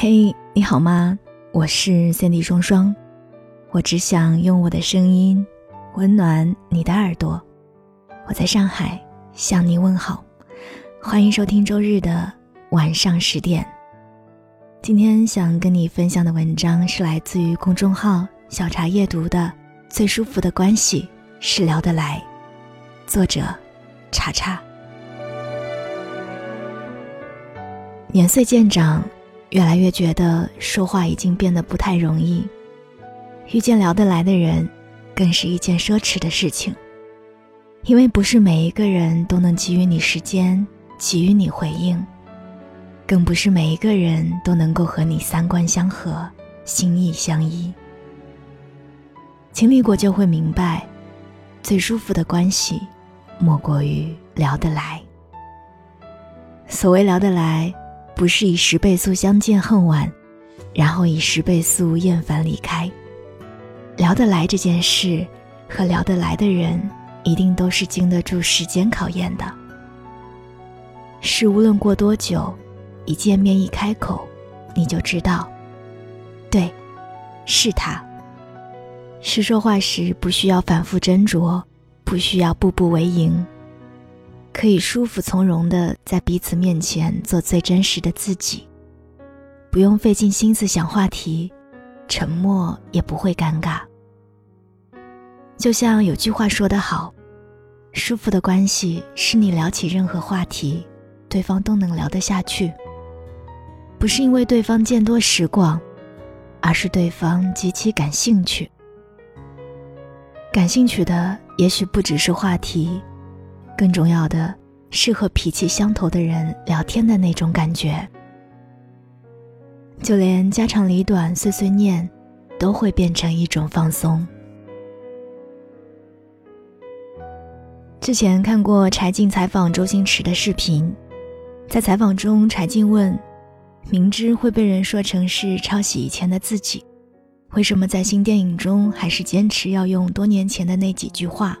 嘿，你好吗？我是三 D 双双，我只想用我的声音温暖你的耳朵。我在上海向你问好，欢迎收听周日的晚上十点。今天想跟你分享的文章是来自于公众号“小茶夜读”的《最舒服的关系是聊得来》，作者茶茶。年岁渐长。越来越觉得说话已经变得不太容易，遇见聊得来的人，更是一件奢侈的事情。因为不是每一个人都能给予你时间，给予你回应，更不是每一个人都能够和你三观相合，心意相依。经历过就会明白，最舒服的关系，莫过于聊得来。所谓聊得来。不是以十倍速相见恨晚，然后以十倍速厌烦离开。聊得来这件事，和聊得来的人，一定都是经得住时间考验的。是无论过多久，一见面一开口，你就知道，对，是他。是说话时不需要反复斟酌，不需要步步为营。可以舒服从容的在彼此面前做最真实的自己，不用费尽心思想话题，沉默也不会尴尬。就像有句话说得好，舒服的关系是你聊起任何话题，对方都能聊得下去。不是因为对方见多识广，而是对方极其感兴趣。感兴趣的也许不只是话题。更重要的是和脾气相投的人聊天的那种感觉，就连家长里短、碎碎念，都会变成一种放松。之前看过柴静采访周星驰的视频，在采访中，柴静问：“明知会被人说成是抄袭以前的自己，为什么在新电影中还是坚持要用多年前的那几句话？”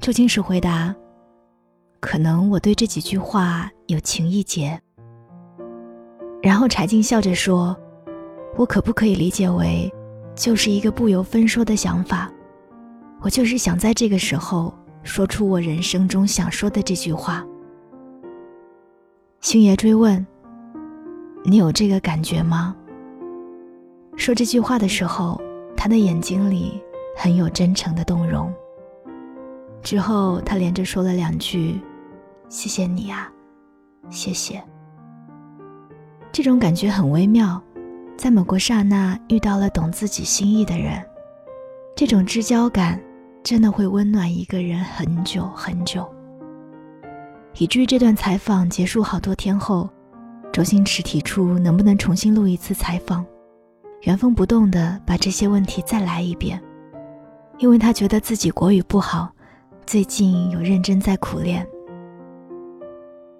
周星驰回答：“可能我对这几句话有情意结。”然后柴静笑着说：“我可不可以理解为，就是一个不由分说的想法？我就是想在这个时候说出我人生中想说的这句话。”星爷追问：“你有这个感觉吗？”说这句话的时候，他的眼睛里很有真诚的动容。之后，他连着说了两句：“谢谢你啊，谢谢。”这种感觉很微妙，在某个刹那遇到了懂自己心意的人，这种知交感真的会温暖一个人很久很久。以至于这段采访结束好多天后，周星驰提出能不能重新录一次采访，原封不动的把这些问题再来一遍，因为他觉得自己国语不好。最近有认真在苦练。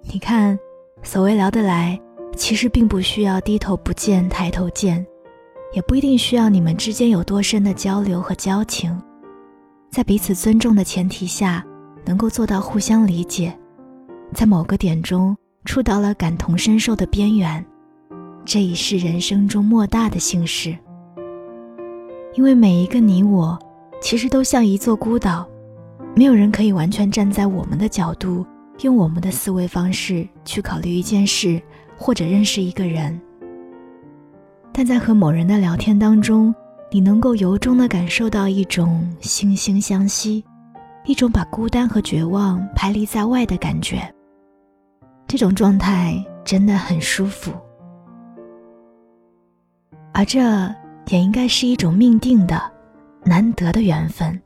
你看，所谓聊得来，其实并不需要低头不见抬头见，也不一定需要你们之间有多深的交流和交情，在彼此尊重的前提下，能够做到互相理解，在某个点中触到了感同身受的边缘，这已是人生中莫大的幸事。因为每一个你我，其实都像一座孤岛。没有人可以完全站在我们的角度，用我们的思维方式去考虑一件事或者认识一个人。但在和某人的聊天当中，你能够由衷的感受到一种惺惺相惜，一种把孤单和绝望排离在外的感觉。这种状态真的很舒服，而这也应该是一种命定的、难得的缘分。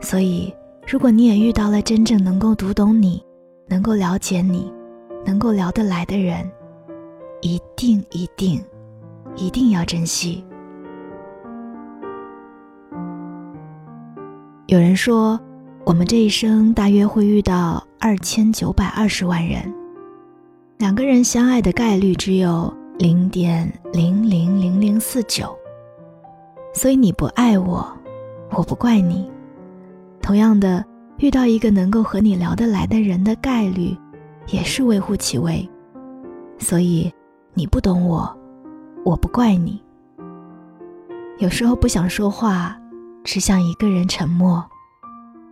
所以，如果你也遇到了真正能够读懂你、能够了解你、能够聊得来的人，一定一定一定要珍惜。有人说，我们这一生大约会遇到二千九百二十万人，两个人相爱的概率只有零点零零零零四九。所以你不爱我，我不怪你。同样的，遇到一个能够和你聊得来的人的概率，也是微乎其微。所以，你不懂我，我不怪你。有时候不想说话，只想一个人沉默，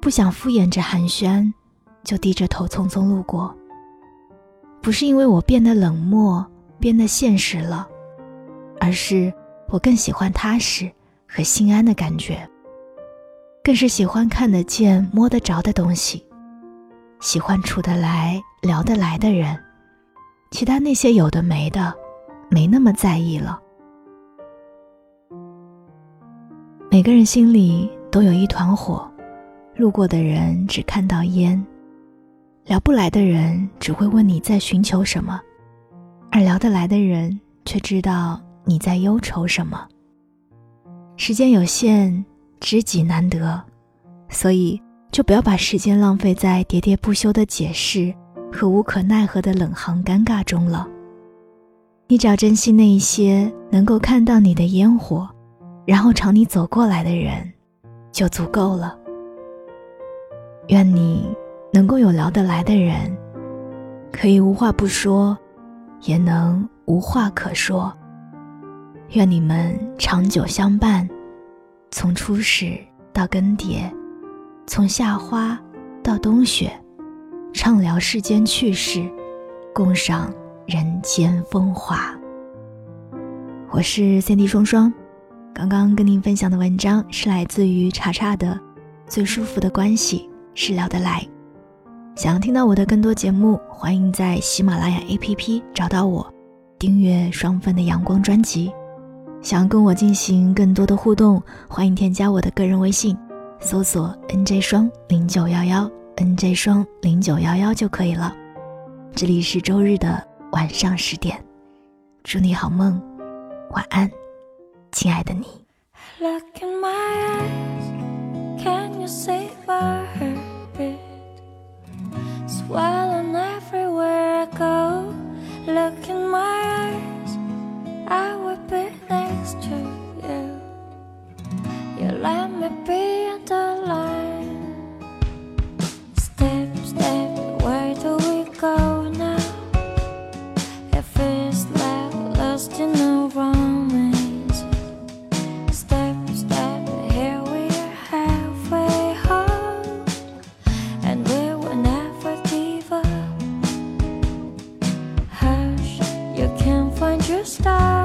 不想敷衍着寒暄，就低着头匆匆路过。不是因为我变得冷漠，变得现实了，而是我更喜欢踏实和心安的感觉。更是喜欢看得见、摸得着的东西，喜欢处得来、聊得来的人，其他那些有的没的，没那么在意了。每个人心里都有一团火，路过的人只看到烟，聊不来的人只会问你在寻求什么，而聊得来的人却知道你在忧愁什么。时间有限。知己难得，所以就不要把时间浪费在喋喋不休的解释和无可奈何的冷行尴尬中了。你只要珍惜那一些能够看到你的烟火，然后朝你走过来的人，就足够了。愿你能够有聊得来的人，可以无话不说，也能无话可说。愿你们长久相伴。从初始到更迭，从夏花到冬雪，畅聊世间趣事，共赏人间风华。我是三 D 双双，刚刚跟您分享的文章是来自于查查的《最舒服的关系是聊得来》。想要听到我的更多节目，欢迎在喜马拉雅 APP 找到我，订阅双份的阳光专辑。想要跟我进行更多的互动，欢迎添加我的个人微信，搜索 “nj 双零九幺幺 ”，“nj 双零九幺幺”就可以了。这里是周日的晚上十点，祝你好梦，晚安，亲爱的你。let me be on the line. Step, step, where do we go now? It feels like lost in the romance. Step, step, here we are halfway home, and we will never give up. Hush, you can find your star.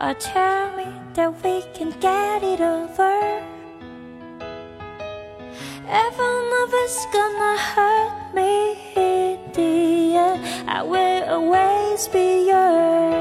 Oh, tell me that we can get it over. Every of it's gonna hurt me in the end. I will always be yours.